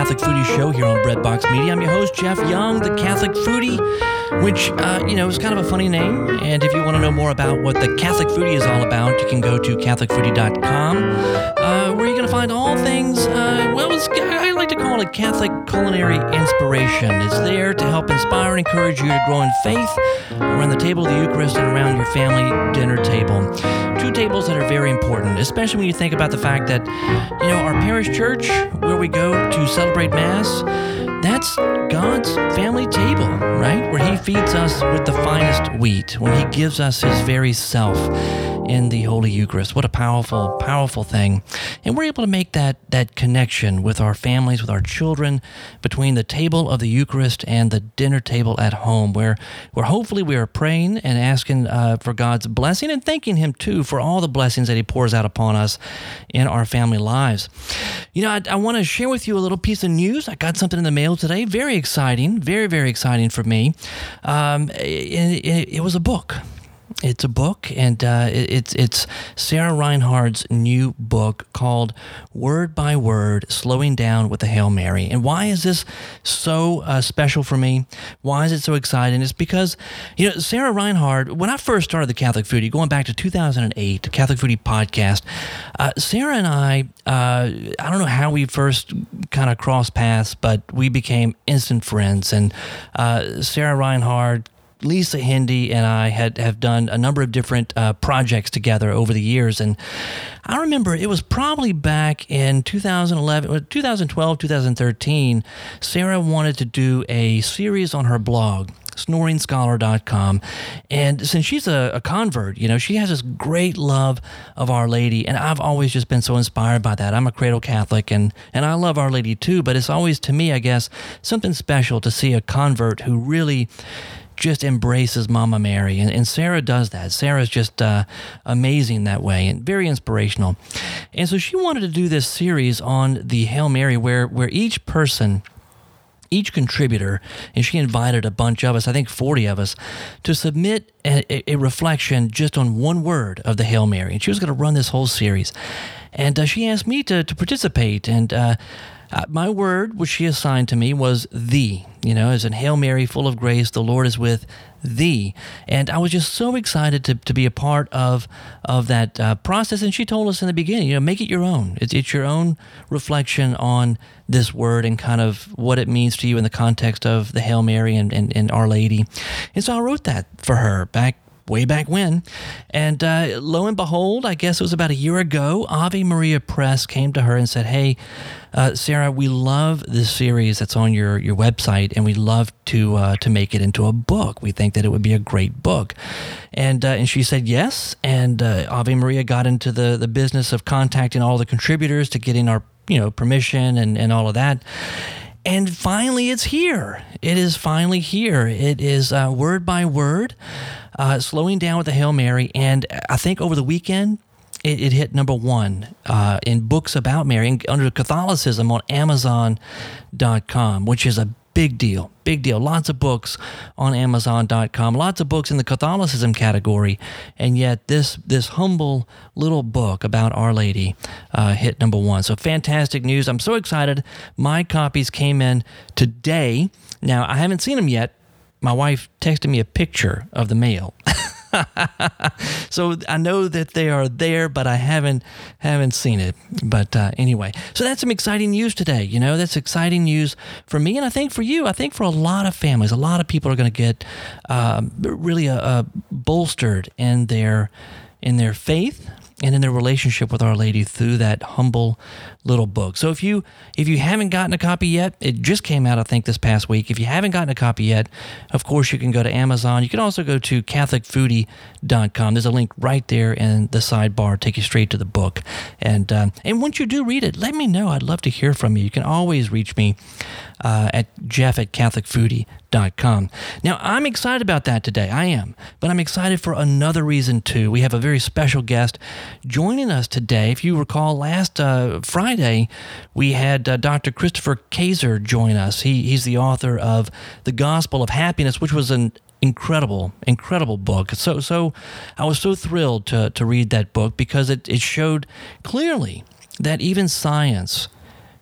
Catholic Foodie Show here on Breadbox Media. I'm your host, Jeff Young, the Catholic Foodie, which, uh, you know, is kind of a funny name. And if you want to know more about what the Catholic Foodie is all about, you can go to CatholicFoodie.com, uh, where you're going to find all things, uh, well, I like to call it Catholic culinary inspiration. It's there to help inspire and encourage you to grow in faith around the table of the Eucharist and around your family dinner table. Two tables that are very important, especially when you think about the fact that, you know, our parish church, where we go to celebrate Mass, that's God's family table, right? Where He feeds us with the finest wheat, when He gives us His very self in the Holy Eucharist. What a powerful, powerful thing. And we're able to make that, that connection with our families, with our children, between the table of the Eucharist and the dinner table at home, where, where hopefully we are praying and asking uh, for God's blessing and thanking Him too for all the blessings that He pours out upon us in our family lives. You know, I, I want to share with you a little piece of news. I got something in the mail today. Very exciting, very, very exciting for me. Um, it, it, it was a book. It's a book, and uh, it's it's Sarah Reinhard's new book called "Word by Word: Slowing Down with the Hail Mary." And why is this so uh, special for me? Why is it so exciting? It's because you know Sarah Reinhard. When I first started the Catholic Foodie, going back to 2008, the Catholic Foodie podcast, uh, Sarah and I, uh, I don't know how we first kind of crossed paths, but we became instant friends. And uh, Sarah Reinhardt Lisa Hendey and I had have done a number of different uh, projects together over the years, and I remember it was probably back in 2011, 2012, 2013. Sarah wanted to do a series on her blog snoringscholar.com. And since she's a, a, convert, you know, she has this great love of Our Lady. And I've always just been so inspired by that. I'm a cradle Catholic and, and I love Our Lady too, but it's always to me, I guess, something special to see a convert who really just embraces Mama Mary. And, and Sarah does that. Sarah's just uh, amazing that way and very inspirational. And so she wanted to do this series on the Hail Mary where, where each person each contributor, and she invited a bunch of us, I think 40 of us, to submit a, a reflection just on one word of the Hail Mary. And she was going to run this whole series. And uh, she asked me to, to participate. And uh, uh, my word, which she assigned to me, was thee. You know, as in Hail Mary, full of grace, the Lord is with thee. And I was just so excited to, to be a part of of that uh, process. And she told us in the beginning, you know, make it your own. It's, it's your own reflection on this word and kind of what it means to you in the context of the Hail Mary and, and, and Our Lady. And so I wrote that for her back way back when. And uh, lo and behold, I guess it was about a year ago, Ave Maria Press came to her and said, Hey, uh, Sarah, we love this series that's on your, your website, and we love to uh, to make it into a book. We think that it would be a great book, and uh, and she said yes. And uh, Ave Maria got into the the business of contacting all the contributors to getting our you know permission and and all of that. And finally, it's here. It is finally here. It is uh, word by word, uh, slowing down with the Hail Mary. And I think over the weekend, it, it hit number one uh, in books about Mary under Catholicism on Amazon.com, which is a big deal. Big deal. Lots of books on Amazon.com. Lots of books in the Catholicism category, and yet this this humble little book about Our Lady uh, hit number one. So fantastic news! I'm so excited. My copies came in today. Now I haven't seen them yet. My wife texted me a picture of the mail. so I know that they are there, but I haven't haven't seen it. But uh, anyway, so that's some exciting news today. You know, that's exciting news for me, and I think for you. I think for a lot of families, a lot of people are going to get uh, really uh, bolstered in their in their faith and in their relationship with Our Lady through that humble little book. So if you if you haven't gotten a copy yet, it just came out I think this past week. If you haven't gotten a copy yet, of course you can go to Amazon. You can also go to catholicfoodie.com. There's a link right there in the sidebar, take you straight to the book. And um, and once you do read it, let me know. I'd love to hear from you. You can always reach me uh, at jeff at catholicfoodie.com. Now, I'm excited about that today. I am. But I'm excited for another reason, too. We have a very special guest joining us today. If you recall, last uh, Friday, we had uh, Dr. Christopher Kaczor join us. He, he's the author of The Gospel of Happiness, which was an incredible, incredible book. So, so I was so thrilled to, to read that book because it, it showed clearly that even science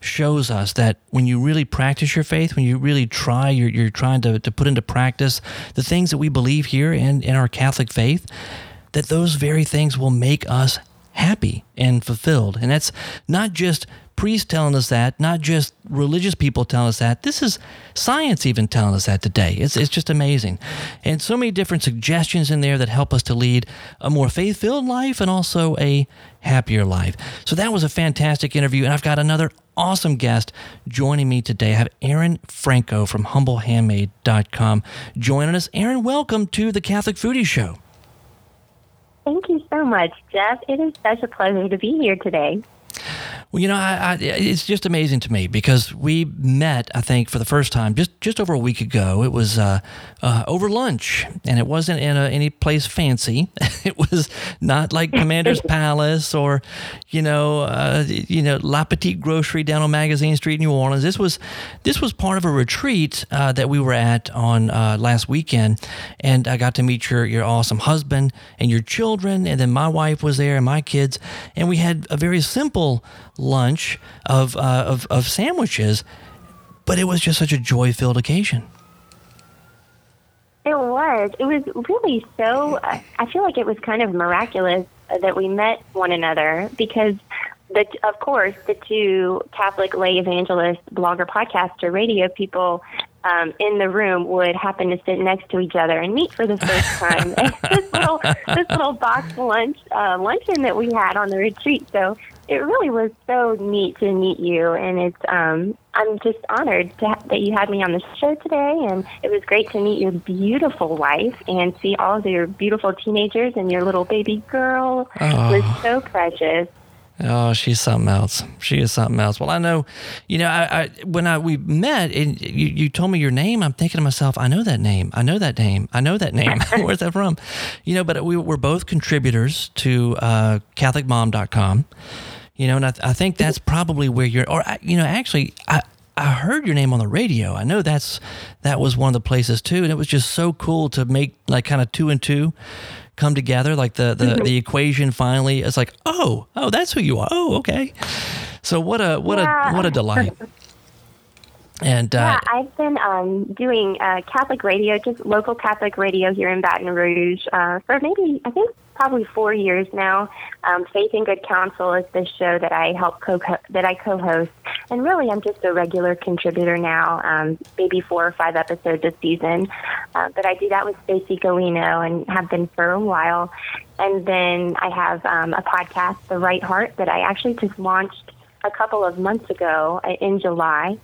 shows us that when you really practice your faith, when you really try, you're, you're trying to, to put into practice the things that we believe here in, in our Catholic faith, that those very things will make us happy and fulfilled. And that's not just priests telling us that, not just religious people telling us that. This is science even telling us that today. It's, it's just amazing. And so many different suggestions in there that help us to lead a more faith filled life and also a happier life. So that was a fantastic interview. And I've got another awesome guest joining me today. I have Erin Franco from humblehandmaid.com joining us. Erin, welcome to the Catholic Foodie Show. Thank you so much, Jeff. It is such a pleasure to be here today. Well, you know, I, I, it's just amazing to me because we met, I think, for the first time just, just over a week ago. It was uh, uh, over lunch, and it wasn't in a, any place fancy. it was not like Commander's Palace or, you know, uh, you know, La Petite Grocery down on Magazine Street, in New Orleans. This was this was part of a retreat uh, that we were at on uh, last weekend, and I got to meet your your awesome husband and your children, and then my wife was there and my kids, and we had a very simple lunch of, uh, of, of sandwiches, but it was just such a joy filled occasion. It was. It was really so. I feel like it was kind of miraculous that we met one another because, the, of course, the two Catholic lay evangelists, blogger, podcaster, radio people um, in the room would happen to sit next to each other and meet for the first time. this little this little box lunch uh, luncheon that we had on the retreat. So it really was so neat to meet you, and it's um, I'm just honored to ha- that you had me on the show today, and it was great to meet your beautiful wife and see all of your beautiful teenagers and your little baby girl. Oh. It was so precious. Oh, she's something else. She is something else. Well, I know, you know, I, I when I we met and you, you told me your name, I'm thinking to myself, I know that name. I know that name. I know that name. Where's that from? You know, but we were both contributors to uh, CatholicMom.com. You know, and I, I think that's probably where you're, or, you know, actually, I, I heard your name on the radio. I know that's that was one of the places too, and it was just so cool to make like kind of two and two come together. Like the the, mm-hmm. the equation finally It's like, oh, oh, that's who you are. Oh, okay. So what a what yeah. a what a delight. And uh, yeah, I've been um, doing uh, Catholic radio, just local Catholic radio here in Baton Rouge uh, for maybe I think probably four years now. Um, Faith and Good Counsel is the show that I help co that I co-host, and really I'm just a regular contributor now, um, maybe four or five episodes a season. Uh, but I do that with Stacy Galino and have been for a while. And then I have um, a podcast, The Right Heart, that I actually just launched a couple of months ago uh, in July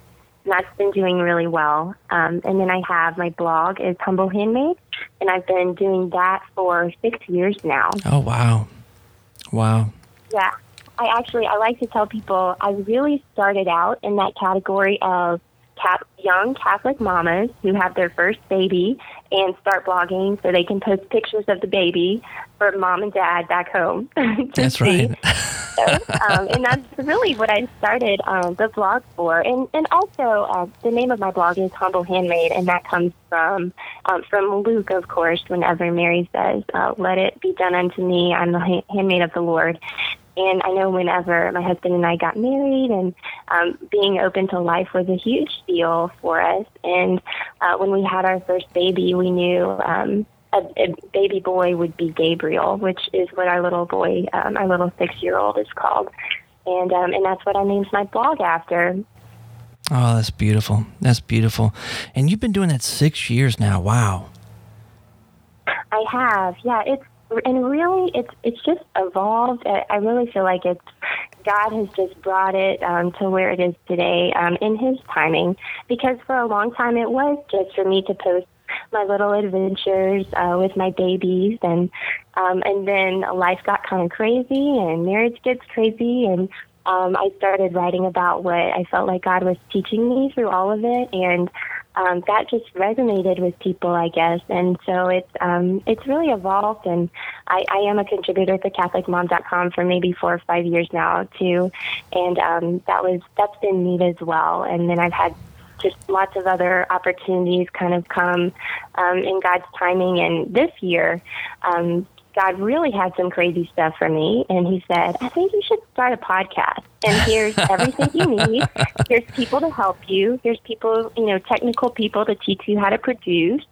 that's been doing really well. Um, and then I have my blog is Humble Handmaid, and I've been doing that for six years now. Oh wow, wow. Yeah, I actually I like to tell people I really started out in that category of cat, young Catholic mamas who have their first baby and start blogging so they can post pictures of the baby for mom and dad back home. that's right. so, um, and that's really what I started um, the blog for. And and also uh, the name of my blog is Humble Handmaid, and that comes from um, from Luke, of course. Whenever Mary says, uh, "Let it be done unto me," I'm the handmaid of the Lord. And I know whenever my husband and I got married, and um, being open to life was a huge deal for us. And uh, when we had our first baby, we knew um, a, a baby boy would be Gabriel, which is what our little boy, um, our little six-year-old, is called. And um, and that's what I named my blog after. Oh, that's beautiful. That's beautiful. And you've been doing that six years now. Wow. I have. Yeah, it's and really, it's it's just evolved. I really feel like it's God has just brought it um, to where it is today um, in His timing. Because for a long time, it was just for me to post my little adventures uh, with my babies, and um, and then life got kind of crazy, and marriage gets crazy, and um, I started writing about what I felt like God was teaching me through all of it, and um, that just resonated with people, I guess. And so it's um, it's really evolved, and I, I am a contributor to CatholicMom.com for maybe four or five years now too, and um, that was that's been neat as well. And then I've had just lots of other opportunities kind of come um, in God's timing. And this year, um, God really had some crazy stuff for me, and He said, "I think you should start a podcast." and here's everything you need. Here's people to help you. Here's people, you know, technical people to teach you how to produce.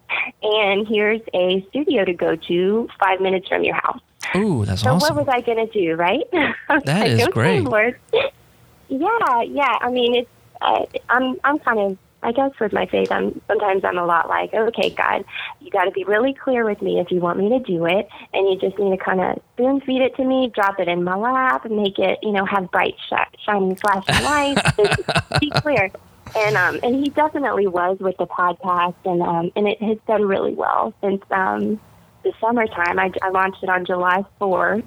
And here's a studio to go to five minutes from your house. Ooh, that's so awesome. what was I going to do, right? That like, is great. Yeah, yeah. I mean, it's uh, I'm I'm kind of I guess with my faith, I'm sometimes I'm a lot like, okay, God, you got to be really clear with me if you want me to do it, and you just need to kind of spoon feed it to me, drop it in my lap, make it, you know, have bright, sh- shining, flashing lights. Be clear. And um, and he definitely was with the podcast, and um, and it has done really well since um, the summertime. I, I launched it on July fourth,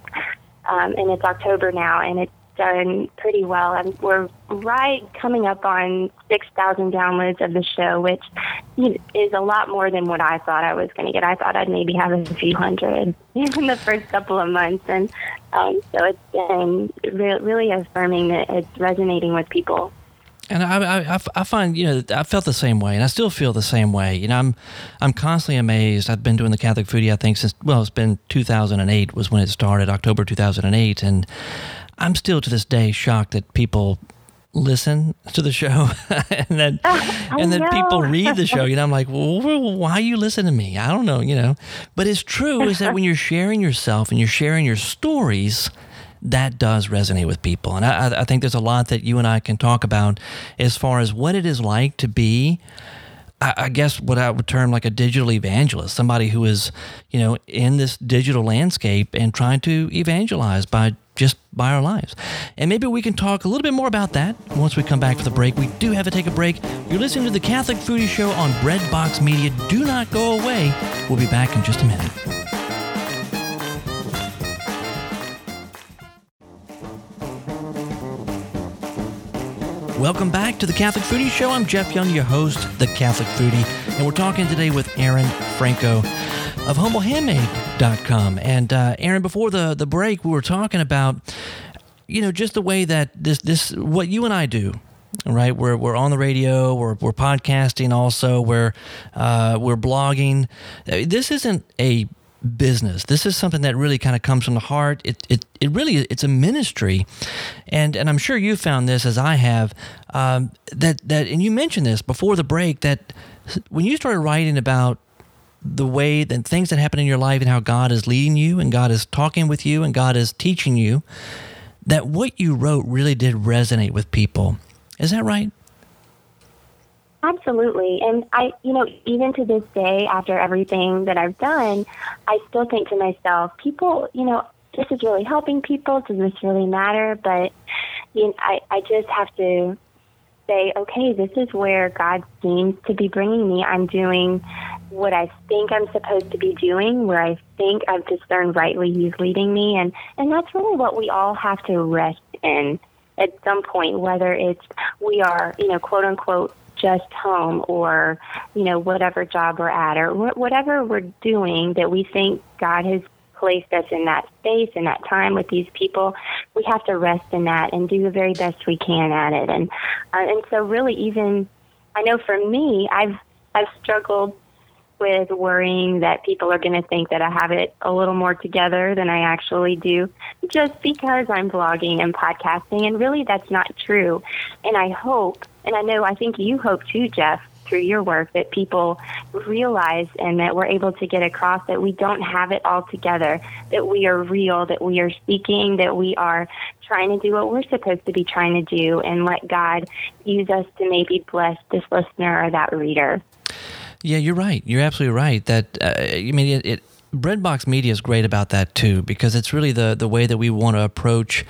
um, and it's October now, and it's done pretty well. And we're right coming up on 6,000 downloads of the show, which is a lot more than what I thought I was going to get. I thought I'd maybe have a few hundred in the first couple of months. And um, so it's been re- really affirming that it's resonating with people. And I, I, I find, you know, I felt the same way, and I still feel the same way. You know, I'm, I'm constantly amazed. I've been doing the Catholic Foodie, I think, since well, it's been 2008 was when it started, October 2008, and I'm still to this day shocked that people listen to the show and then and then people read the show. You know i'm like well, why you listen to me? I don't know you know. But it's true is that when you're sharing yourself and you're sharing your stories that does resonate with people. And I, I think there's a lot that you and i can talk about as far as what it is like to be I guess what I would term like a digital evangelist, somebody who is, you know, in this digital landscape and trying to evangelize by just by our lives. And maybe we can talk a little bit more about that once we come back for the break. We do have to take a break. You're listening to the Catholic Foodie Show on Breadbox Media. Do not go away. We'll be back in just a minute. Welcome back to the Catholic Foodie Show. I'm Jeff Young, your host, the Catholic Foodie, and we're talking today with Erin Franco of HumbleHandmaid.com. And uh, Erin, before the the break, we were talking about, you know, just the way that this this what you and I do. Right, we're, we're on the radio, we're, we're podcasting also, we're, uh, we're blogging. This isn't a business. This is something that really kind of comes from the heart. It, it, it really it's a ministry, and and I'm sure you found this as I have. Um, that that and you mentioned this before the break that when you started writing about the way that things that happen in your life and how God is leading you and God is talking with you and God is teaching you, that what you wrote really did resonate with people. Is that right? Absolutely. And I, you know, even to this day, after everything that I've done, I still think to myself, people, you know, this is really helping people. Does this really matter? But you know, I, I just have to say, okay, this is where God seems to be bringing me. I'm doing what I think I'm supposed to be doing, where I think I've discerned rightly He's leading me. And, and that's really what we all have to rest in at some point, whether it's we are, you know, quote unquote, just home or, you know, whatever job we're at or whatever we're doing that we think God has placed us in that space and that time with these people, we have to rest in that and do the very best we can at it. And uh, and so really, even I know for me, I've I've struggled with worrying that people are going to think that I have it a little more together than I actually do just because I'm blogging and podcasting. And really, that's not true. And I hope, and I know, I think you hope too, Jeff, through your work, that people realize and that we're able to get across that we don't have it all together, that we are real, that we are speaking, that we are trying to do what we're supposed to be trying to do, and let God use us to maybe bless this listener or that reader. Yeah, you're right. You're absolutely right. That uh, I mean, it, it Breadbox Media is great about that too, because it's really the the way that we want to approach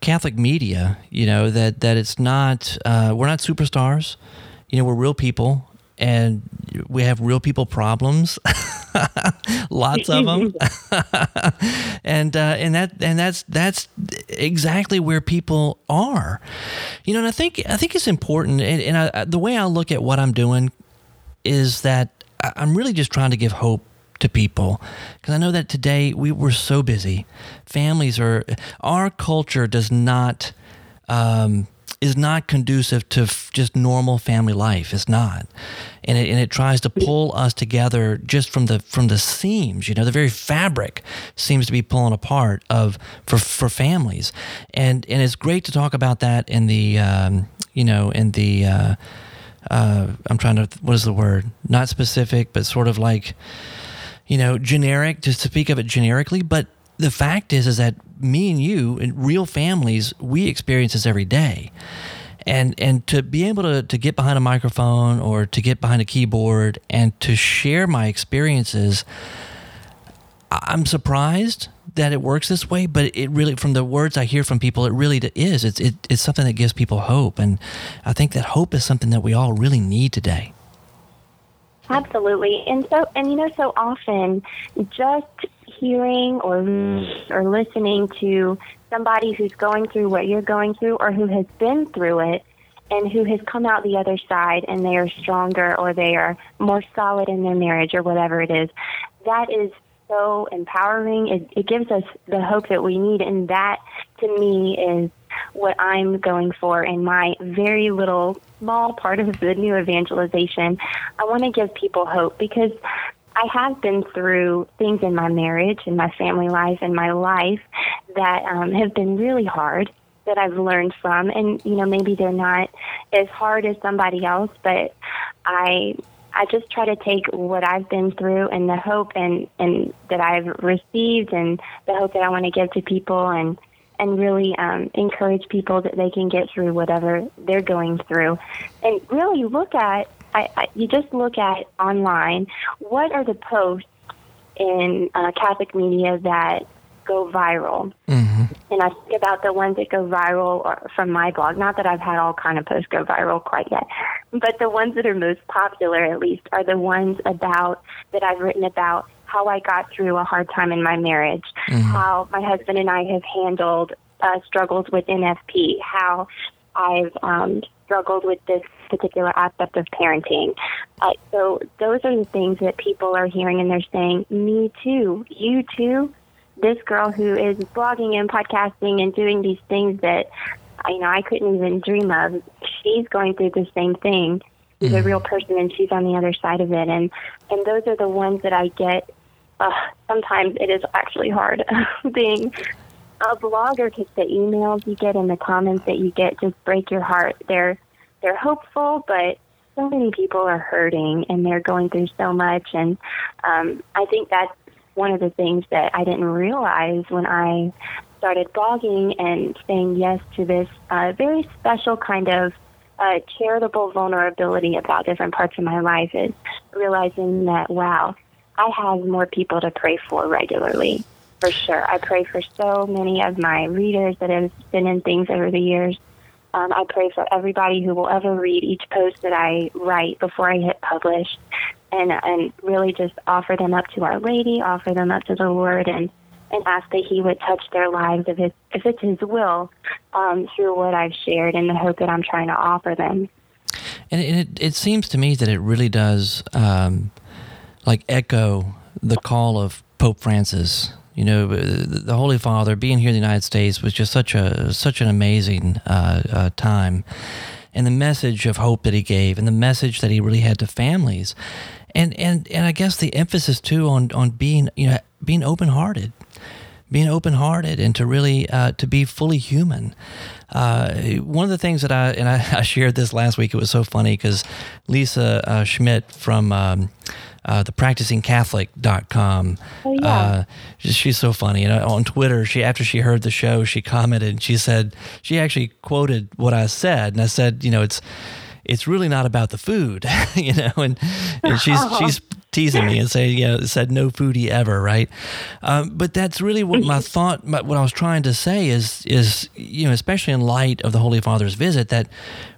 Catholic media. You know that that it's not uh, we're not superstars. You know, we're real people, and we have real people problems. Lots of them, and uh, and that and that's that's exactly where people are, you know. And I think I think it's important, and, and I, the way I look at what I'm doing is that I'm really just trying to give hope to people because I know that today we were so busy. Families are, our culture does not, um, is not conducive to f- just normal family life. It's not, and it, and it tries to pull us together just from the from the seams. You know, the very fabric seems to be pulling apart of for for families, and and it's great to talk about that in the um, you know in the. Uh, uh, I'm trying to what is the word? Not specific, but sort of like you know generic. Just to speak of it generically, but the fact is is that me and you and real families we experience this every day. And and to be able to, to get behind a microphone or to get behind a keyboard and to share my experiences i'm surprised that it works this way but it really from the words i hear from people it really is. It's it, it's something that gives people hope. And i think that hope is something that we all really need today. Absolutely. And so and you know so often just hearing or mm. or listening to somebody who's going through what you're going through or who has been through it and who has come out the other side and they are stronger or they are more solid in their marriage or whatever it is. That is so empowering. It, it gives us the hope that we need and that to me is what I'm going for in my very little small part of the new evangelization. I want to give people hope because I have been through things in my marriage and my family life and my life that um, have been really hard that I've learned from. And, you know, maybe they're not as hard as somebody else, but I I just try to take what I've been through and the hope and, and that I've received and the hope that I want to give to people and and really um, encourage people that they can get through whatever they're going through, and really look at I, I, you just look at online what are the posts in uh, Catholic media that go viral. Mm-hmm. And I think about the ones that go viral or, from my blog. Not that I've had all kind of posts go viral quite yet, but the ones that are most popular, at least, are the ones about that I've written about how I got through a hard time in my marriage, mm-hmm. how my husband and I have handled uh, struggles with NFP, how I've um, struggled with this particular aspect of parenting. Uh, so those are the things that people are hearing and they're saying, me too, you too. This girl who is blogging and podcasting and doing these things that you know I couldn't even dream of. She's going through the same thing. She's mm. a real person, and she's on the other side of it. And and those are the ones that I get. Uh, sometimes it is actually hard being a blogger because the emails you get and the comments that you get just break your heart. They're they're hopeful, but so many people are hurting and they're going through so much. And um, I think that's one of the things that I didn't realize when I started blogging and saying yes to this uh, very special kind of uh, charitable vulnerability about different parts of my life is realizing that, wow, I have more people to pray for regularly. For sure. I pray for so many of my readers that have been in things over the years um, I pray for everybody who will ever read each post that I write before I hit publish, and and really just offer them up to Our Lady, offer them up to the Lord, and and ask that He would touch their lives if it's if it's His will um, through what I've shared and the hope that I'm trying to offer them. And it it seems to me that it really does um, like echo the call of Pope Francis you know, the Holy Father being here in the United States was just such a such an amazing uh, uh, time, and the message of hope that he gave, and the message that he really had to families, and and and I guess the emphasis too on on being you know being open hearted, being open hearted, and to really uh, to be fully human. Uh, one of the things that I and I, I, shared this last week. It was so funny because Lisa uh, Schmidt from. Um, uh, the practicingcatholic.com. Oh, yeah. Uh, she's so funny. And on Twitter, she after she heard the show, she commented and she said she actually quoted what I said, and I said, you know, it's it's really not about the food, you know, and, and she's she's teasing me and say, you know, said no foodie ever, right? Um, but that's really what my thought, my, what I was trying to say is, is you know, especially in light of the Holy Father's visit, that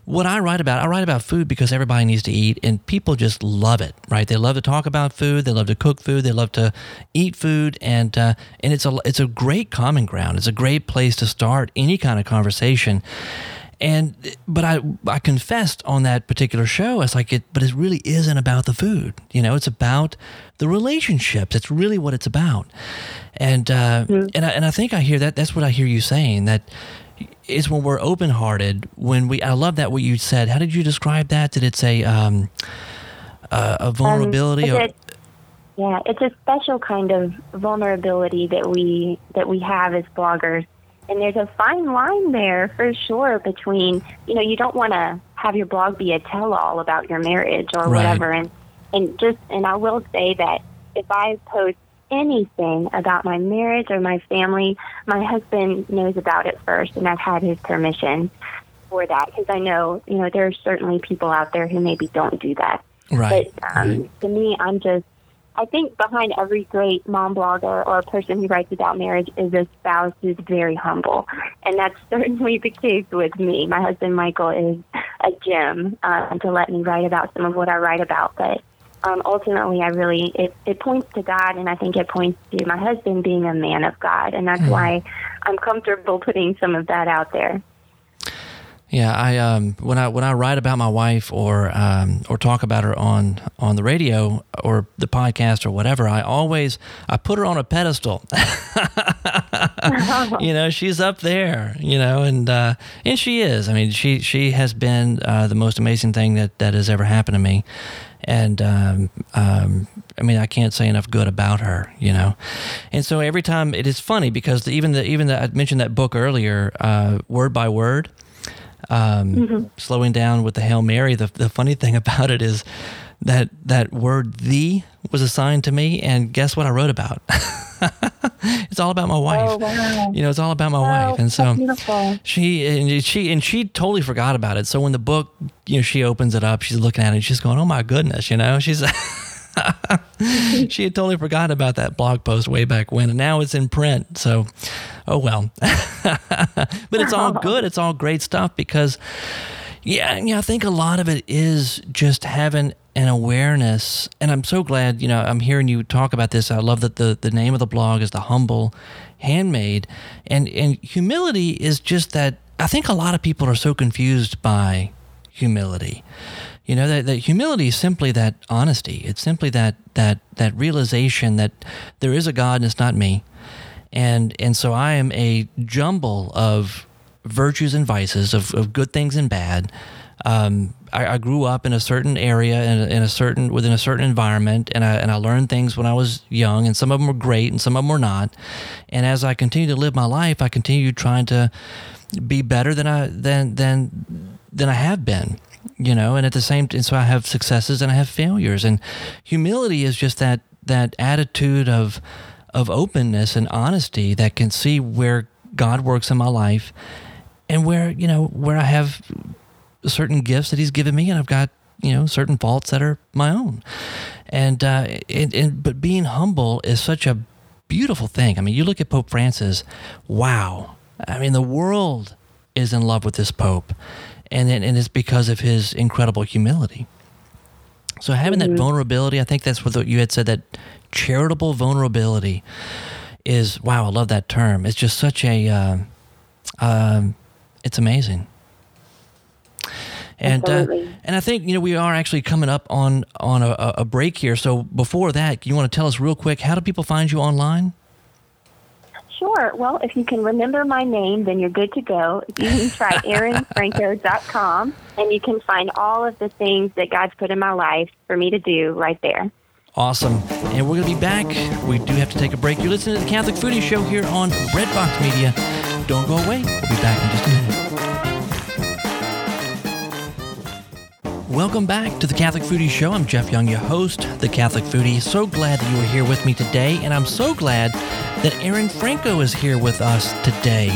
what I write about, I write about food because everybody needs to eat, and people just love it, right? They love to talk about food, they love to cook food, they love to eat food, and uh, and it's a it's a great common ground. It's a great place to start any kind of conversation. And but I I confessed on that particular show, it's like it, but it really isn't about the food. You know, it's about the relationships. It's really what it's about. And uh, mm-hmm. and I, and I think I hear that. That's what I hear you saying that is when we're open hearted. When we, I love that what you said. How did you describe that? Did it say um, uh, a vulnerability? Um, or, it, yeah, it's a special kind of vulnerability that we that we have as bloggers, and there's a fine line there for sure between you know you don't want to have your blog be a tell-all about your marriage or Right. whatever, and and just and I will say that if I post anything about my marriage or my family, my husband knows about it first, and I've had his permission for that because I know you know there are certainly people out there who maybe don't do that. right. But um, to me, I'm just, I think behind every great mom blogger or person who writes about marriage is a spouse who's very humble. And that's certainly the case with me. My husband, Michael, is a gem uh, to let me write about some of what I write about. But um, ultimately, I really, it, it points to God, and I think it points to my husband being a man of God. And that's why I'm comfortable putting some of that out there. Yeah, I um when I when I write about my wife or um or talk about her on on the radio or the podcast or whatever, I always I put her on a pedestal. you know, she's up there. You know, and uh, and she is. I mean, she she has been uh, the most amazing thing that that has ever happened to me. And um, um, I mean, I can't say enough good about her, you know. And so every time it is funny because the, even the even the, I mentioned that book earlier, uh, word by word um, slowing down with the Hail Mary. The, the funny thing about it is that that word "the" was assigned to me, and guess what I wrote about? it's all about my wife. Oh, wow. You know, it's all about my Oh, wife, and so beautiful. she and she and she totally forgot about it. So when the book, you know, she opens it up, she's looking at it, she's going, "Oh my goodness," you know, she's. she had totally forgotten about that blog post way back when, and now it's in print. So, oh well. but it's all good. It's all great stuff because, yeah, yeah, I think a lot of it is just having an awareness. And I'm so glad, you know, I'm hearing you talk about this. I love that the the name of the blog is the humble handmaid, and and humility is just that. I think a lot of people are so confused by humility. You know that, that humility is simply that honesty. It's simply that that that realization that there is a God and it's not me, and and so I am a jumble of virtues and vices, of, of good things and bad. Um, I, I grew up in a certain area in a, in a certain within a certain environment, and I and I learned things when I was young, and some of them were great, and some of them were not. And as I continue to live my life, I continue trying to be better than I than than than I have been you know and at the same and so i have successes and i have failures and humility is just that that attitude of of openness and honesty that can see where god works in my life and where you know where i have certain gifts that he's given me and i've got you know certain faults that are my own. And uh and, and but being humble is such a beautiful thing. I mean you look at pope francis wow. I mean the world is in love with this pope. And and it's because of his incredible humility. So having that vulnerability, I think that's what you had said that charitable vulnerability is. Wow, I love that term. It's just such a, uh, um, it's amazing. And uh, and I think you know we are actually coming up on on a, a break here. So before that, you want to tell us real quick how do people find you online? Sure. Well, if you can remember my name, then you're good to go. You can try erinfranco.com, and you can find all of the things that God's put in my life for me to do right there. Awesome. And we're going to be back. We do have to take a break. You're listening to the Catholic Foodie Show here on Breadbox Media. Don't go away. We'll be back in just a minute. Welcome back to the Catholic Foodie Show. I'm Jeff Young, your host, the Catholic Foodie. So glad that you are here with me today, and I'm so glad that Erin Franco is here with us today.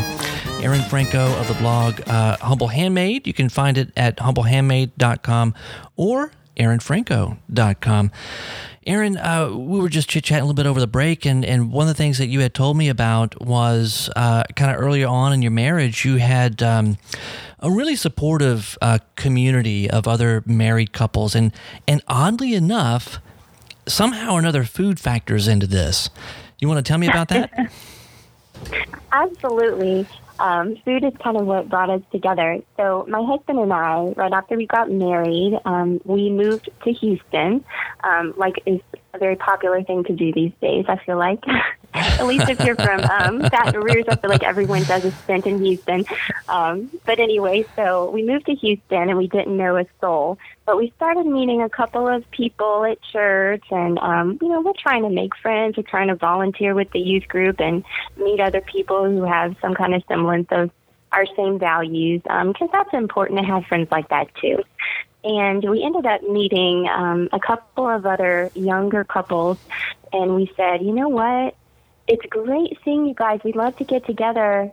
Erin Franco of the blog uh, Humble Handmaid. You can find it at humblehandmaid.com or erinfranco.com. Erin, uh, we were just chit chatting a little bit over the break, and, and one of the things that you had told me about was uh, kind of earlier on in your marriage, you had um, a really supportive uh, community of other married couples, and and oddly enough, somehow or another, food factors into this. You want to tell me about that? Absolutely. Um, food is kind of what brought us together. So, my husband and I, right after we got married, um, we moved to Houston, um, like is a very popular thing to do these days, I feel like. At least if you're from um, Baton Rouge, I feel like everyone does a stint in Houston. Um, but anyway, so we moved to Houston and we didn't know a soul. But we started meeting a couple of people at church, and um, you know, we're trying to make friends. We're trying to volunteer with the youth group and meet other people who have some kind of semblance of our same values, because um, that's important to have friends like that too. And we ended up meeting um, a couple of other younger couples, and we said, you know what? It's great seeing you guys. We'd love to get together,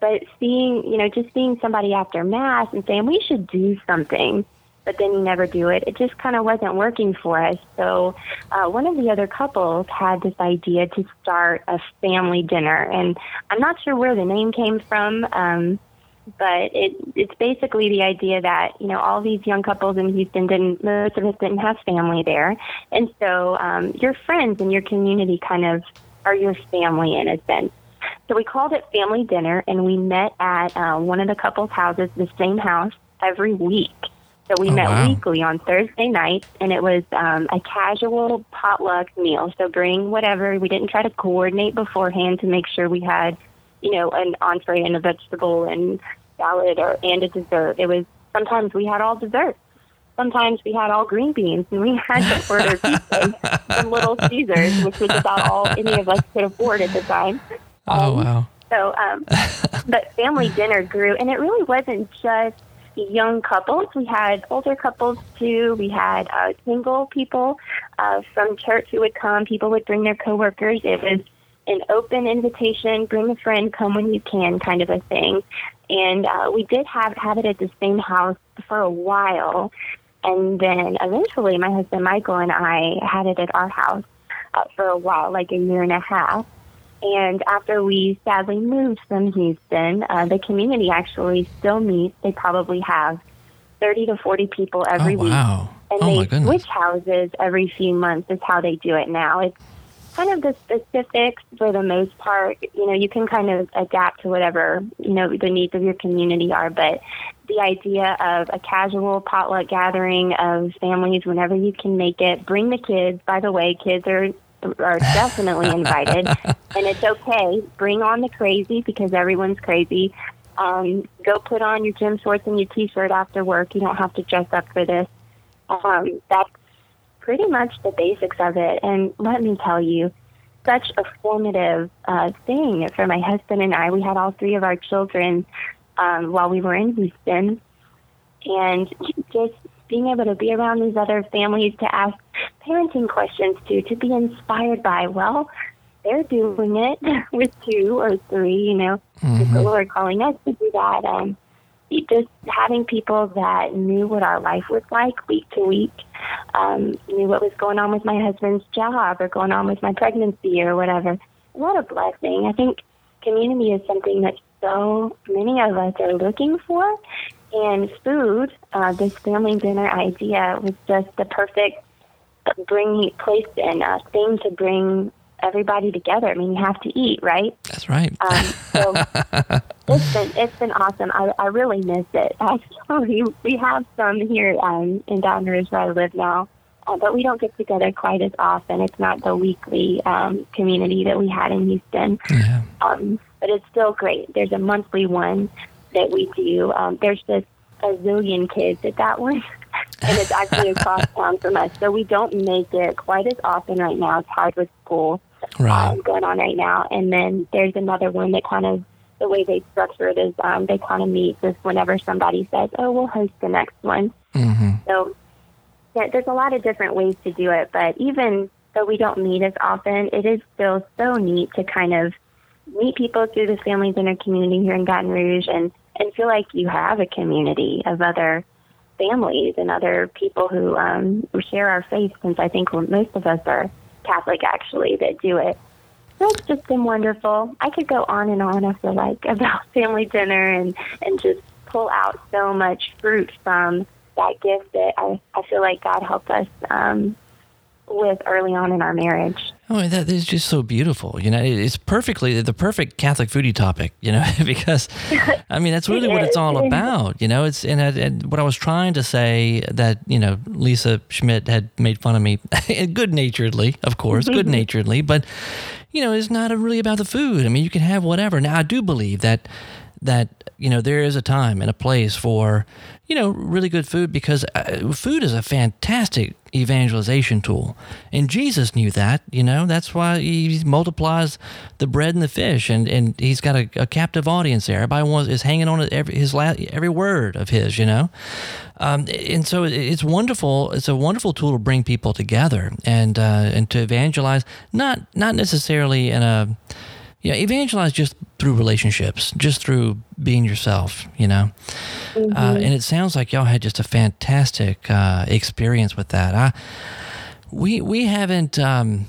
but seeing, you know, just seeing somebody after Mass and saying we should do something but then you never do it. It just kind of wasn't working for us. So uh, one of the other couples had this idea to start a family dinner, and I'm not sure where the name came from. Um, but it it's basically the idea that you know all these young couples in Houston didn't most of us didn't have family there, and so um, your friends in your community kind of are your family in a sense. So we called it family dinner, and we met at uh, one of the couples' houses, the same house every week. So we Oh, met wow. weekly on Thursday nights, and it was um, a casual potluck meal. So bring whatever. We didn't try to coordinate beforehand to make sure we had, you know, an entree and a vegetable and salad or and a dessert. It was sometimes we had all dessert. Sometimes we had all green beans, and we had to order pizza from Little Caesars, which was about all any of us could afford at the time. Oh wow. So, um, but family dinner grew, and it really wasn't just young couples. We had older couples too. We had uh, single people uh, from church who would come. People would bring their coworkers. It was an open invitation, bring a friend, come when you can, kind of a thing. And uh, we did have have it at the same house for a while, and then eventually, my husband Michael and I had it at our house uh, for a while, like a year and a half. And after we sadly moved from Houston, uh, the community actually still meets. They probably have 30 to 40 people every oh week. wow. And oh they switch houses every few months, is how they do it now. It's kind of the specifics for the most part. You know, you can kind of adapt to whatever, you know, the needs of your community are. But the idea of a casual potluck gathering of families whenever you can make it, bring the kids. By the way, kids are are definitely invited, and it's okay. Bring on the crazy because everyone's crazy. Um, go put on your gym shorts and your t-shirt after work. You don't have to dress up for this. Um, that's pretty much the basics of it. And let me tell you, such a formative uh, thing for my husband and I. We had all three of our children um, while we were in Houston, and just being able to be around these other families to ask parenting questions to, to be inspired by. Well, they're doing it with two or three, you know, with the Lord calling us to do that. Um, just having people that knew what our life was like week to week, um, knew what was going on with my husband's job or going on with my pregnancy or whatever. What a blessing. I think community is something that so many of us are looking for. And food, uh, this family dinner idea was just the perfect bring place and uh, thing to bring everybody together. I mean, you have to eat, right? That's right. Um, so it's been it's been awesome. I, I really miss it. Actually, we have some here um, in Baton Rouge where I live now, uh, but we don't get together quite as often. It's not the weekly um, community that we had in Houston, yeah. um, but it's still great. There's a monthly one that we do. Um, there's just a zillion kids at that one. And it's actually across town from us, so we don't make it quite as often right now. It's hard with school Right. um, going on right now. And then there's another one that kind of the way they structure it is um, they kind of meet just whenever somebody says, "Oh, we'll host the next one." hmm So yeah, there's a lot of different ways to do it. But even though we don't meet as often, it is still so neat to kind of meet people through the family dinner community here in Baton Rouge and and feel like you have a community of other families and other people who um, who share our faith. Since I think most of us are Catholic, actually, that do it. So it's just been wonderful. I could go on and on. I feel like about family dinner and and just pull out so much fruit from that gift that I I feel like God helped us um, with early on in our marriage. Oh, that is just so beautiful. You know, it's perfectly the perfect Catholic foodie topic. You know, because I mean that's really what it's all about. You know, it's and, and, what I was trying to say that you know Lisa Schmidt had made fun of me, good naturedly, of course, mm-hmm. good naturedly, but you know, it's not really about the food. I mean, you can have whatever. Now, I do believe that that you know there is a time and a place for you know really good food because uh, food is a fantastic evangelization tool. And jesus knew that you know that's why he multiplies the bread and the fish and and he's got a, a captive audience there. Everybody wants is hanging on every his last, every word of his you know? Um, and so it's wonderful it's a wonderful tool to bring people together and uh, and to evangelize not not necessarily in a yeah, evangelize just through relationships, just through being yourself, you know. Mm-hmm. Uh, and it sounds like y'all had just a fantastic uh, experience with that. I, we we haven't. Um,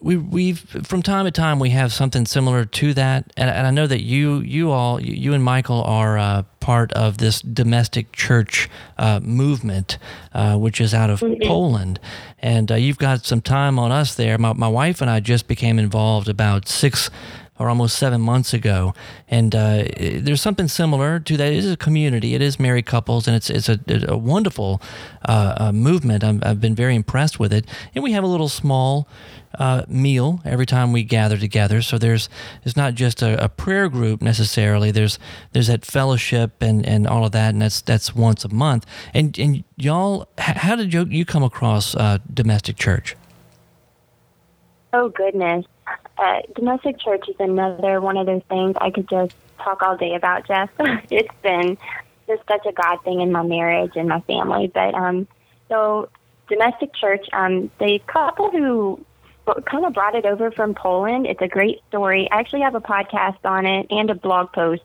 we we've from time to time we have something similar to that, and, and I know that you you all you and Michael are uh, part of this domestic church uh, movement, uh, which is out of mm-hmm. Poland, and uh, you've got some time on us there. My my wife and I just became involved about six or almost seven months ago. And uh, there's something similar to that. It is a community. It is married couples, and it's it's a, a wonderful uh, uh, movement. i have been very impressed with it. And we have a little small uh, meal every time we gather together. So there's it's not just a, a, prayer group necessarily. There's there's that fellowship and, and all of that, and that's that's once a month. And and y'all, how did you you come across uh, domestic church? Oh goodness domestic church is another one of those things I could just talk all day about, Jeff. it's been just such a God thing in my marriage and my family. But um, so domestic church, um, the couple who kind of brought it over from Poland. It's a great story. I actually have a podcast on it and a blog post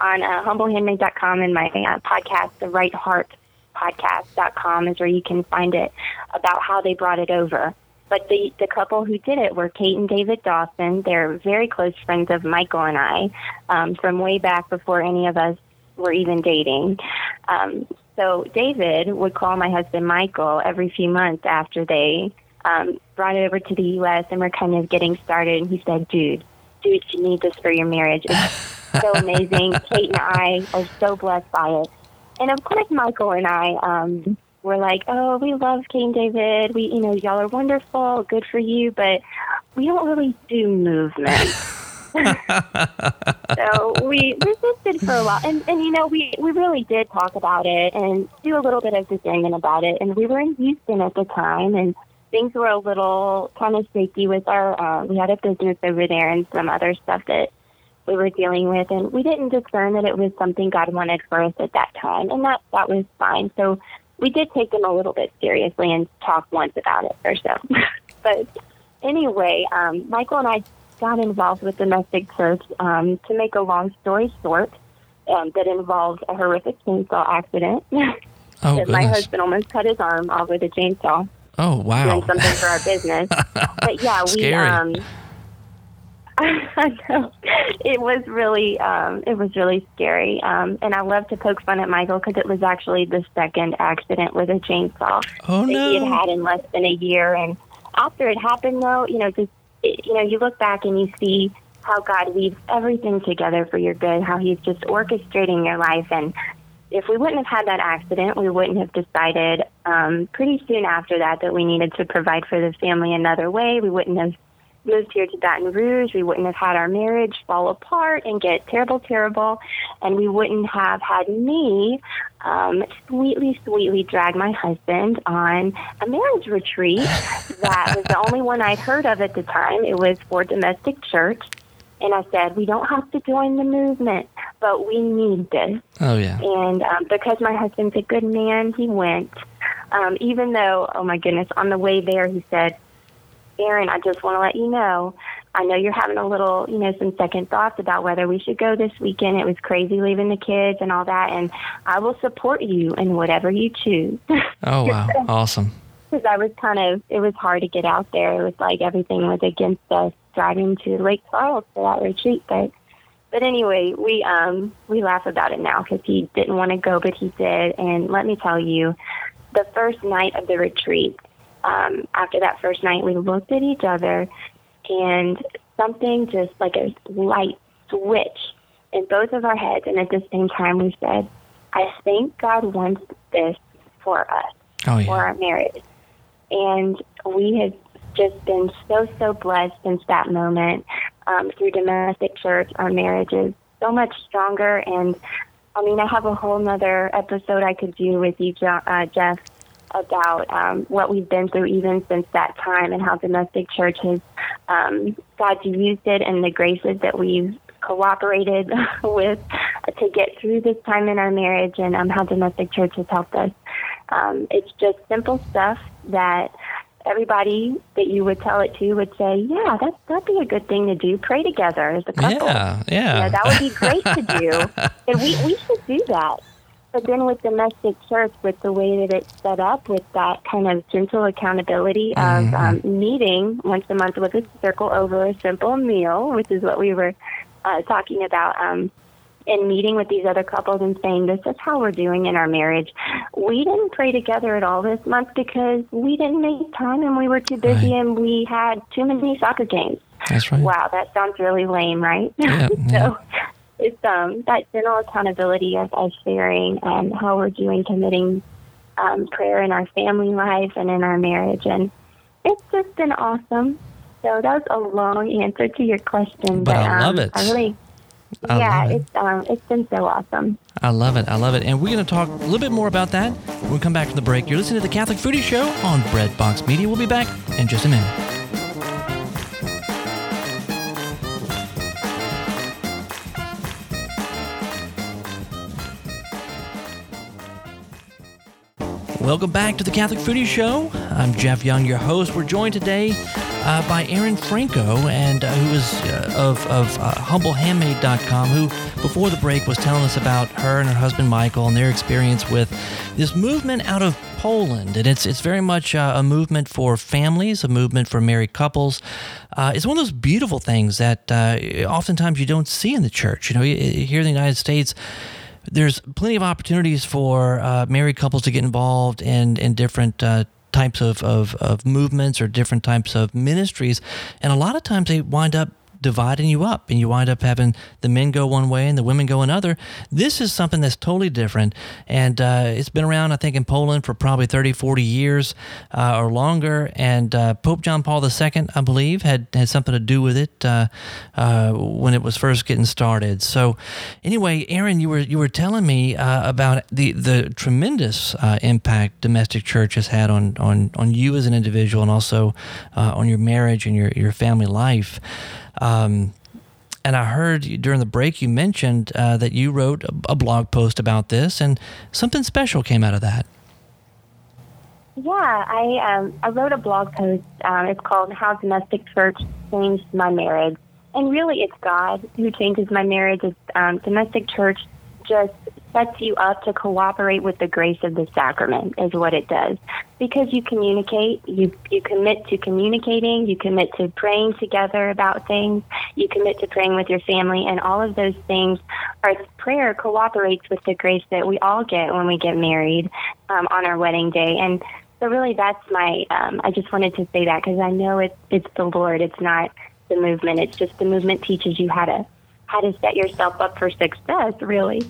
on uh, humblehandmaid.com and my uh, podcast, the Right Heart podcast.com is where you can find it about how they brought it over. But the, the couple who did it were Kate and David Dawson. They're very close friends of Michael and I um, from way back before any of us were even dating. Um, so David would call my husband Michael every few months after they um, brought it over to the U.S. and we're kind of getting started. And he said, dude, dude, you need this for your marriage. It's so amazing. Kate and I are so blessed by it. And of course, Michael and I, um, we're like, oh, we love King David. We, you know, y'all are wonderful, good for you, but we don't really do movement. so we resisted for a while, and and you know, we we really did talk about it and do a little bit of discernment about it. And we were in Houston at the time, and things were a little kind of shaky with our. Uh, we had a business over there and some other stuff that we were dealing with, and we didn't discern that it was something God wanted for us at that time, and that that was fine. So we did take them a little bit seriously and talk once about it or so. but anyway, um, Michael and I got involved with domestic church um, to make a long story short. Um, that involved a horrific chainsaw accident. Oh, that my husband almost cut his arm off with a chainsaw. Oh wow! Doing something for our business, but yeah, we um, I know. It was really, um, it was really scary. Um, and I love to poke fun at Michael because it was actually the second accident with a chainsaw oh, that he had had in less than a year. And after it happened, though, you know, just you know, you look back and you see how God weaves everything together for your good, how He's just orchestrating your life. And if we wouldn't have had that accident, we wouldn't have decided um, pretty soon after that that we needed to provide for the family another way. We wouldn't have moved here to Baton Rouge, we wouldn't have had our marriage fall apart and get terrible, terrible, and we wouldn't have had me um, sweetly, sweetly drag my husband on a marriage retreat that was the only one I'd heard of at the time. It was for domestic church. And I said, we don't have to join the movement, but we need this. Oh, yeah. And um, because my husband's a good man, he went. Um, even though, oh my goodness, on the way there, he said, Erin, I just want to let you know. I know you're having a little, you know, some second thoughts about whether we should go this weekend. It was crazy leaving the kids and all that, and I will support you in whatever you choose. Oh, wow. awesome. Because I was kind of, it was hard to get out there. It was like everything was against us driving to Lake Charles for that retreat. But, but anyway, we, um, we laugh about it now because he didn't want to go, but he did. And let me tell you, the first night of the retreat, um, after that first night, we looked at each other, and something just like a light switch in both of our heads, and at the same time, we said, "I think God wants this for us, Oh, yeah. for our marriage." And we have just been so so blessed since that moment um, through domestic church. Our marriage is so much stronger, and I mean, I have a whole nother episode I could do with you, uh, Jeff, about um, what we've been through even since that time and how domestic church has um, God's used it and the graces that we've cooperated with to get through this time in our marriage and um, how domestic church has helped us. Um, it's just simple stuff that everybody that you would tell it to would say, yeah, that, that'd be a good thing to do. Pray together as a couple. Yeah, yeah. You know, that would be great to do. and we, we should do that. But then with domestic church, with the way that it's set up, with that kind of gentle accountability of um, meeting once a month with a circle over a simple meal, which is what we were uh, talking about, um, and meeting with these other couples and saying, this is how we're doing in our marriage. We didn't pray together at all this month because we didn't make time and we were too busy Right. and we had too many soccer games. That's right. Wow, that sounds really lame, right? Yeah, so it's um that general accountability of us sharing um, how we're doing committing um, prayer in our family life and in our marriage, and it's just been awesome. So that was a long answer to your question, But but, I love um, it. I really, I yeah, it. it's um it's been so awesome. I love it. I love it. And we're going to talk a little bit more about that when we come back from the break. You're listening to the Catholic Foodie Show on Breadbox Media. We'll be back in just a minute. Welcome back to the Catholic Foodie Show. I'm Jeff Young, your host. We're joined today uh, by Erin Franco, and uh, who is uh, of, of uh, HumbleHandmaid.com, who before the break was telling us about her and her husband Michael and their experience with this movement out of Poland, and it's it's very much uh, a movement for families, a movement for married couples. Uh, it's one of those beautiful things that uh, oftentimes you don't see in the church. You know, here in the United States there's plenty of opportunities for uh, married couples to get involved in in different uh, types of, of, of movements or different types of ministries, and a lot of times they wind up dividing you up and you wind up having the men go one way and the women go another. This is something that's totally different and uh, it's been around i think in poland for probably 30 40 years uh, or longer and uh, pope john paul ii i believe had, had something to do with it uh, uh, when it was first getting started. So anyway erin you were you were telling me uh, about the the tremendous impact domestic church has had on on on you as an individual and also on your marriage and your your family life um, and I heard during the break you mentioned uh, that you wrote a, a blog post about this, and something special came out of that. Yeah, I um, I wrote a blog post. Um, it's called "How Domestic Church Changed My Marriage," and really, it's God who changes my marriage. It's um, domestic church just sets you up to cooperate with the grace of the sacrament, is what it does. Because you communicate, you you commit to communicating, you commit to praying together about things, you commit to praying with your family, and all of those things. Our prayer cooperates with the grace that we all get when we get married um, on our wedding day, and so really, that's my. Um, I just wanted to say that because I know it's it's the Lord. It's not the movement. It's just the movement teaches you how to how to set yourself up for success. Really.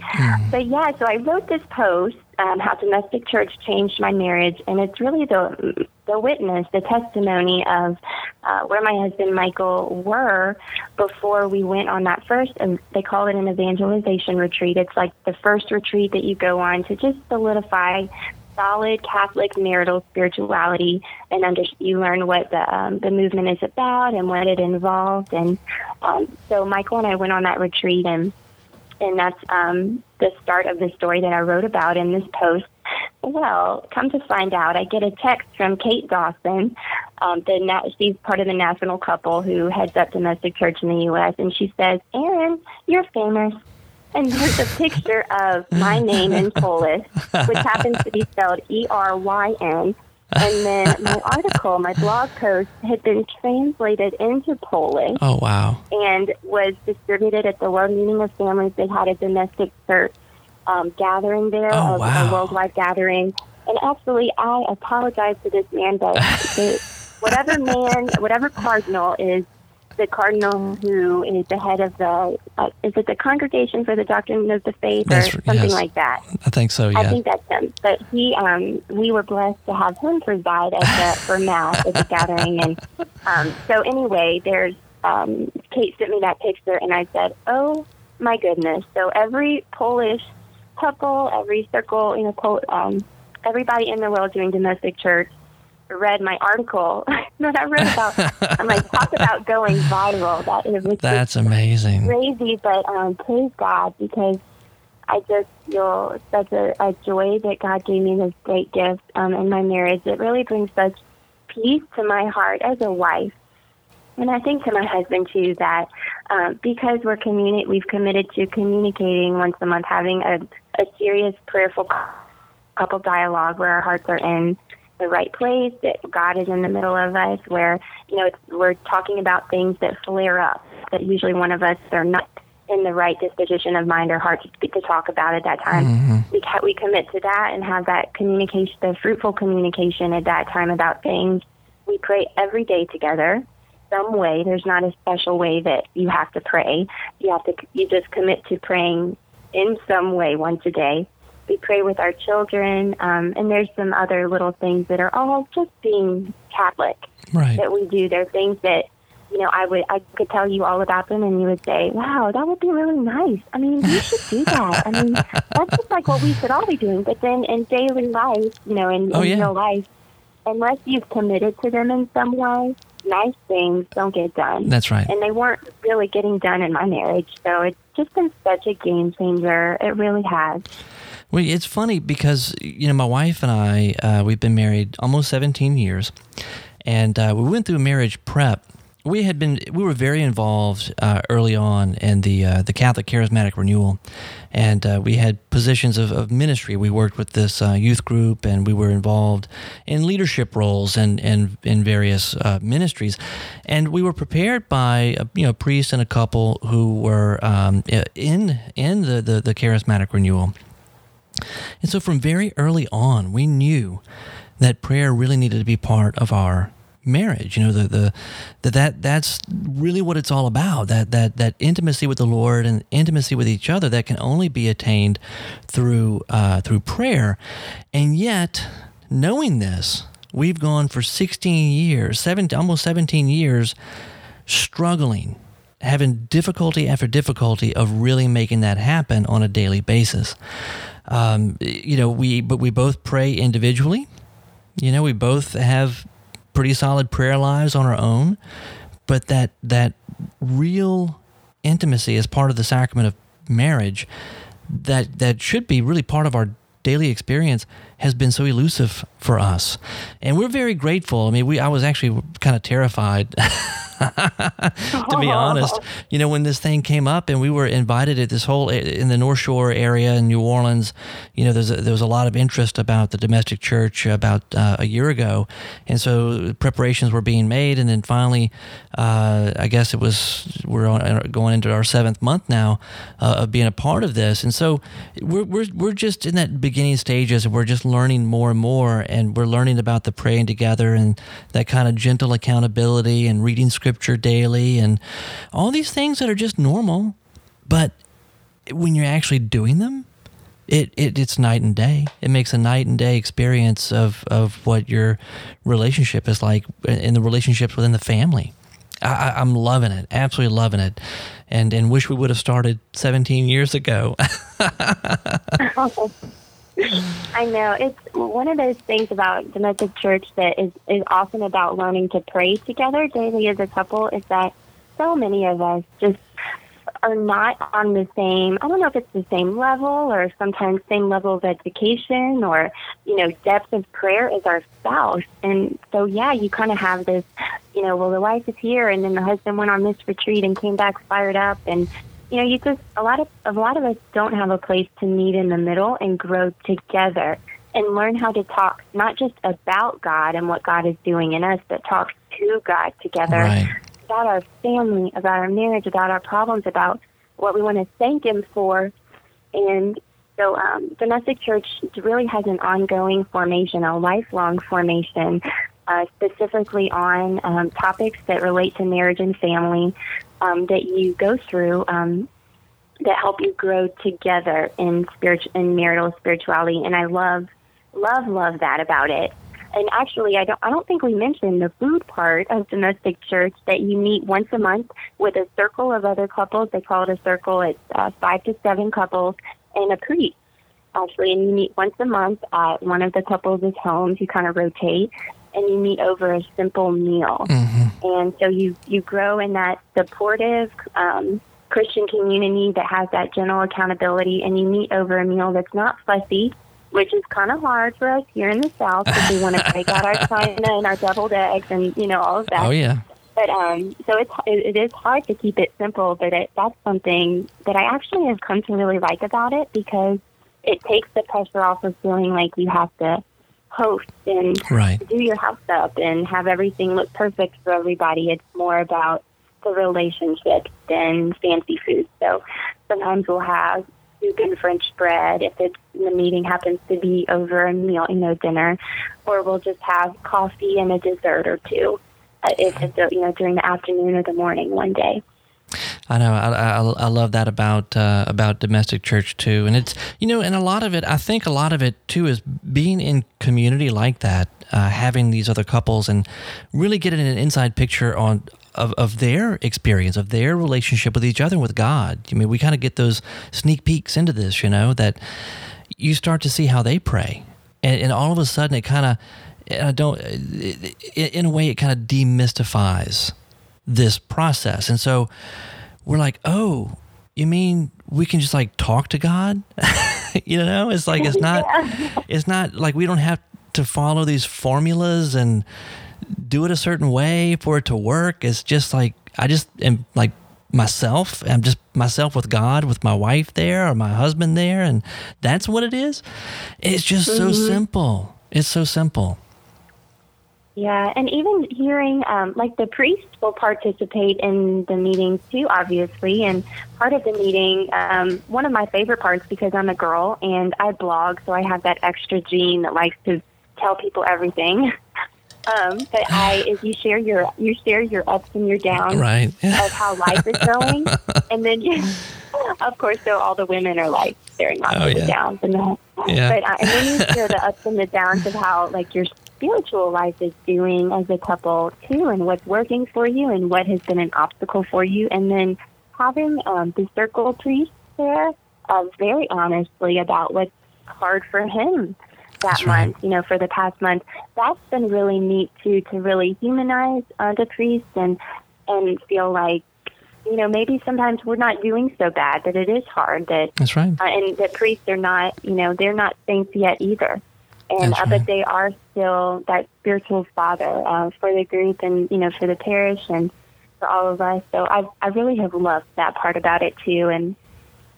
So yeah. So I wrote this post, um, how domestic church changed my marriage, and it's really the the witness, the testimony of uh, where my husband Michael were before we went on that first. And they call it an evangelization retreat. It's like the first retreat that you go on to just solidify solid Catholic marital spirituality, and under, you learn what the um, the movement is about and what it involved. And um, so Michael and I went on that retreat, and and that's um, the start of the story that I wrote about in this post. Well, come to find out, I get a text from Kate Dawson. Um, the na- she's part of the national couple who heads up domestic church in the U.S. And she says, "Erin, you're famous." And there's a picture of my name in Polish, which happens to be spelled E R Y N. And then my article, my blog post, had been translated into Polish Oh wow! and was distributed at the World Meeting of Families. They had a domestic church um, gathering there, Oh, a, wow. a worldwide gathering. And actually, I apologize to this man, but whatever man, whatever cardinal is the cardinal who is the head of the uh, is it the congregation for the doctrine of the faith That's- or something yes. like that I think so. Yeah, i think that's him but he um we were blessed to have him preside at the for mass at the gathering and um so anyway there's um kate sent me that picture and i said oh my goodness so every polish couple every circle you know quote um everybody in the world doing domestic church read my article that I wrote about. I'm like, talk about going viral. That is That's amazing. crazy, but um, praise God because I just feel such a, a joy that God gave me this great gift um, in my marriage. It really brings such peace to my heart as a wife. And I think to my husband too that um, because we're communi- we've committed to communicating once a month, having a, a serious prayerful couple dialogue where our hearts are in the right place, that God is in the middle of us, where you know it's, we're talking about things that flare up. That usually one of us are not in the right disposition of mind or heart to, to talk about at that time. Mm-hmm. We ca- we commit to that and have that communication, the fruitful communication at that time about things. We pray every day together some way. There's not a special way that you have to pray. You have to you just commit to praying in some way once a day. We pray with our children, um, and there's some other little things that are all just being Catholic Right. that we do. There are things that you know I would I could tell you all about them, and you would say, "Wow, that would be really nice." I mean, we should do that. I mean, that's just like what we should all be doing. But then in daily life, you know, in, Oh, in yeah. real life, unless you've committed to them in some way, nice things don't get done. That's right. And they weren't really getting done in my marriage, so it's just been such a game changer. It really has. Well, it's funny because you know my wife and I uh, we've been married almost 17 years, and uh, we went through marriage prep. We had been we were very involved uh, early on in the uh, the Catholic Charismatic Renewal, and uh, we had positions of, of ministry. We worked with this uh, youth group, and we were involved in leadership roles and and in various ministries, and we were prepared by a, you know a priest and a couple who were um, in in the, the the Charismatic Renewal. And so from very early on, we knew that prayer really needed to be part of our marriage. You know, the, the, the that that's really what it's all about. That that that intimacy with the Lord and intimacy with each other that can only be attained through uh, through prayer. And yet, knowing this, we've gone for 16 years, 17, almost 17 years, struggling having difficulty after difficulty of really making that happen on a daily basis. Um, you know, we but we both pray individually. You know, we both have pretty solid prayer lives on our own, but that that real intimacy as part of the sacrament of marriage that that should be really part of our daily experience has been so elusive for us and we're very grateful i mean we i was actually kind of terrified to be honest. You know, when this thing came up and we were invited at this whole in the North Shore area in New Orleans, you know, there's a, there was a lot of interest about the domestic church about uh, a year ago, and so preparations were being made, and then finally, uh, I guess it was we're on, going into our seventh month now uh, of being a part of this, and so we're we're we're just in that beginning stages, and we're just learning more and more, and we're learning about the praying together and that kind of gentle accountability and reading scripture daily and all these things that are just normal, but when you're actually doing them, it, it it's night and day. It makes a night and day experience of, of what your relationship is like in the relationships within the family. I, I'm loving it, absolutely loving it, and and wish we would have started 17 years ago. I know. It's one of those things about domestic church that is is often about learning to pray together daily as a couple is that so many of us just are not on the same I don't know if it's the same level or sometimes same level of education or you know depth of prayer as our spouse. And so yeah you kind of have this you know well the wife is here and then the husband went on this retreat and came back fired up and you know, you just a lot of a lot of us don't have a place to meet in the middle and grow together and learn how to talk not just about God and what God is doing in us, but talk to God together Right. about our family, about our marriage, about our problems, about what we want to thank Him for, and So um, domestic church really has an ongoing formation, a lifelong formation, uh, specifically on um, topics that relate to marriage and family um, that you go through um, that help you grow together in spiritual in marital spirituality. And I love, love, love that about it. And actually, I don't I don't think we mentioned the food part of domestic church that you meet once a month with a circle of other couples. They call it a circle. It's uh, five to seven couples and a priest actually, and you meet once a month at one of the couples' homes. You kind of rotate, and you meet over a simple meal. Mm-hmm. And so you you grow in that supportive um, Christian community that has that general accountability, and you meet over a meal that's not fussy. Which is kind of hard for us here in the South because we want to break out our china and our deviled eggs and you know all of that. Oh yeah. But um, so it's it, it is hard to keep it simple, but it, that's something that I actually have come to really like about it because it takes the pressure off of feeling like you have to host and right. do your house up and have everything look perfect for everybody. It's more about the relationship than fancy food. So sometimes we'll have soup and French bread if it's the meeting happens to be over a meal, you know, dinner, or we'll just have coffee and a dessert or two uh, if it's you know during the afternoon or the morning one day. I know. I, I, I love that about uh, about domestic church too, and it's you know, and a lot of it. I think a lot of it too is being in community like that, uh, having these other couples, and really getting an inside picture on of, of their experience, of their relationship with each other and with God. I mean, we kind of get those sneak peeks into this, you know, that you start to see how they pray, and, and all of a sudden it kind of, I don't, in a way, it kind of demystifies this process. And so we're like, oh, you mean we can just like talk to God? you know, it's like it's not yeah. it's not like we don't have to follow these formulas and do it a certain way for it to work. It's just like I just am like myself. I'm just myself with God, with my wife there or my husband there, and that's what it is. It's just mm-hmm. so simple. It's so simple. Yeah, and even hearing, um, like the priest will participate in the meetings too, obviously. And part of the meeting, um, one of my favorite parts because I'm a girl and I blog, so I have that extra gene that likes to tell people everything. Um, but I is you share your you share your ups and your downs right. of how life is going, and then you, of course, so all the women are like sharing lots oh, of yeah. the downs and that. Yeah. But uh, and then you share the ups and the downs of how like your spiritual life is doing as a couple too, and what's working for you, and what has been an obstacle for you, and then having um, the circle priest there, uh, very honestly about what's hard for him that That's month, right. you know, for the past month. That's been really neat too, to really humanize uh, the priest and and feel like you know, maybe sometimes we're not doing so bad, that it is hard. That that's right, uh, and that priests are not, you know, they're not saints yet either and uh, but they are still that spiritual father uh, for the group and you know for the parish and for all of us. So I I really have loved that part about it too. And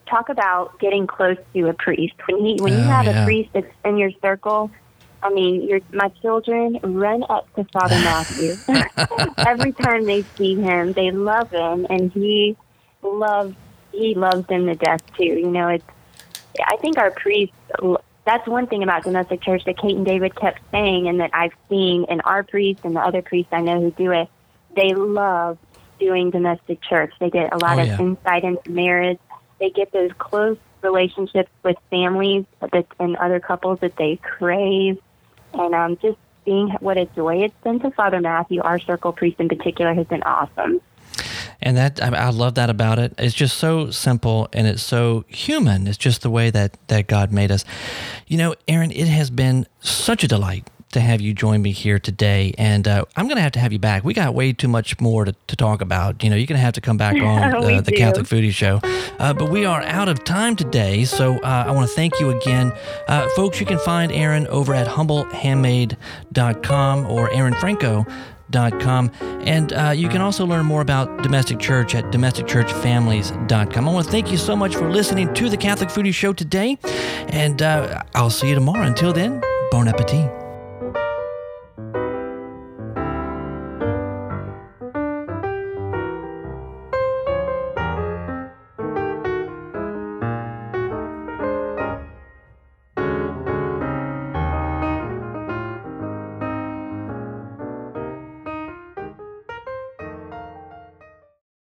talk about getting close to a priest when he when you oh, have yeah. a priest that's in your circle. I mean, your my children run up to Father Matthew every time they see him. They love him, and he loves he loves them to death too. You know, it's I think our priests that's one thing about domestic church that Kate and David kept saying, and that I've seen in our priests and the other priests I know who do it. They love doing domestic church. They get a lot oh, of yeah. insight into marriage. They get those close relationships with families that, and other couples that they crave, and um, just seeing what a joy it's been to Father Matthew, our circle priest in particular, has been awesome and that I, I, love that about it. It's just so simple and it's so human. It's just the way that that God made us. You know, Erin, it has been such a delight to have you join me here today, and uh, I'm going to have to have you back. We got way too much more to, to talk about. You know, you're going to have to come back on uh, the Catholic Foodie Show. Uh, but we are out of time today, so uh, I want to thank you again, uh, folks. You can find Erin over at humblehandmaid.com or Erin Franco domesticchurchfamilies.com. And uh, you can also learn more about domestic church at domesticchurchfamilies.com. I want to thank you so much for listening to the Catholic Foodie Show today, and uh, I'll see you tomorrow. Until then, bon appetit.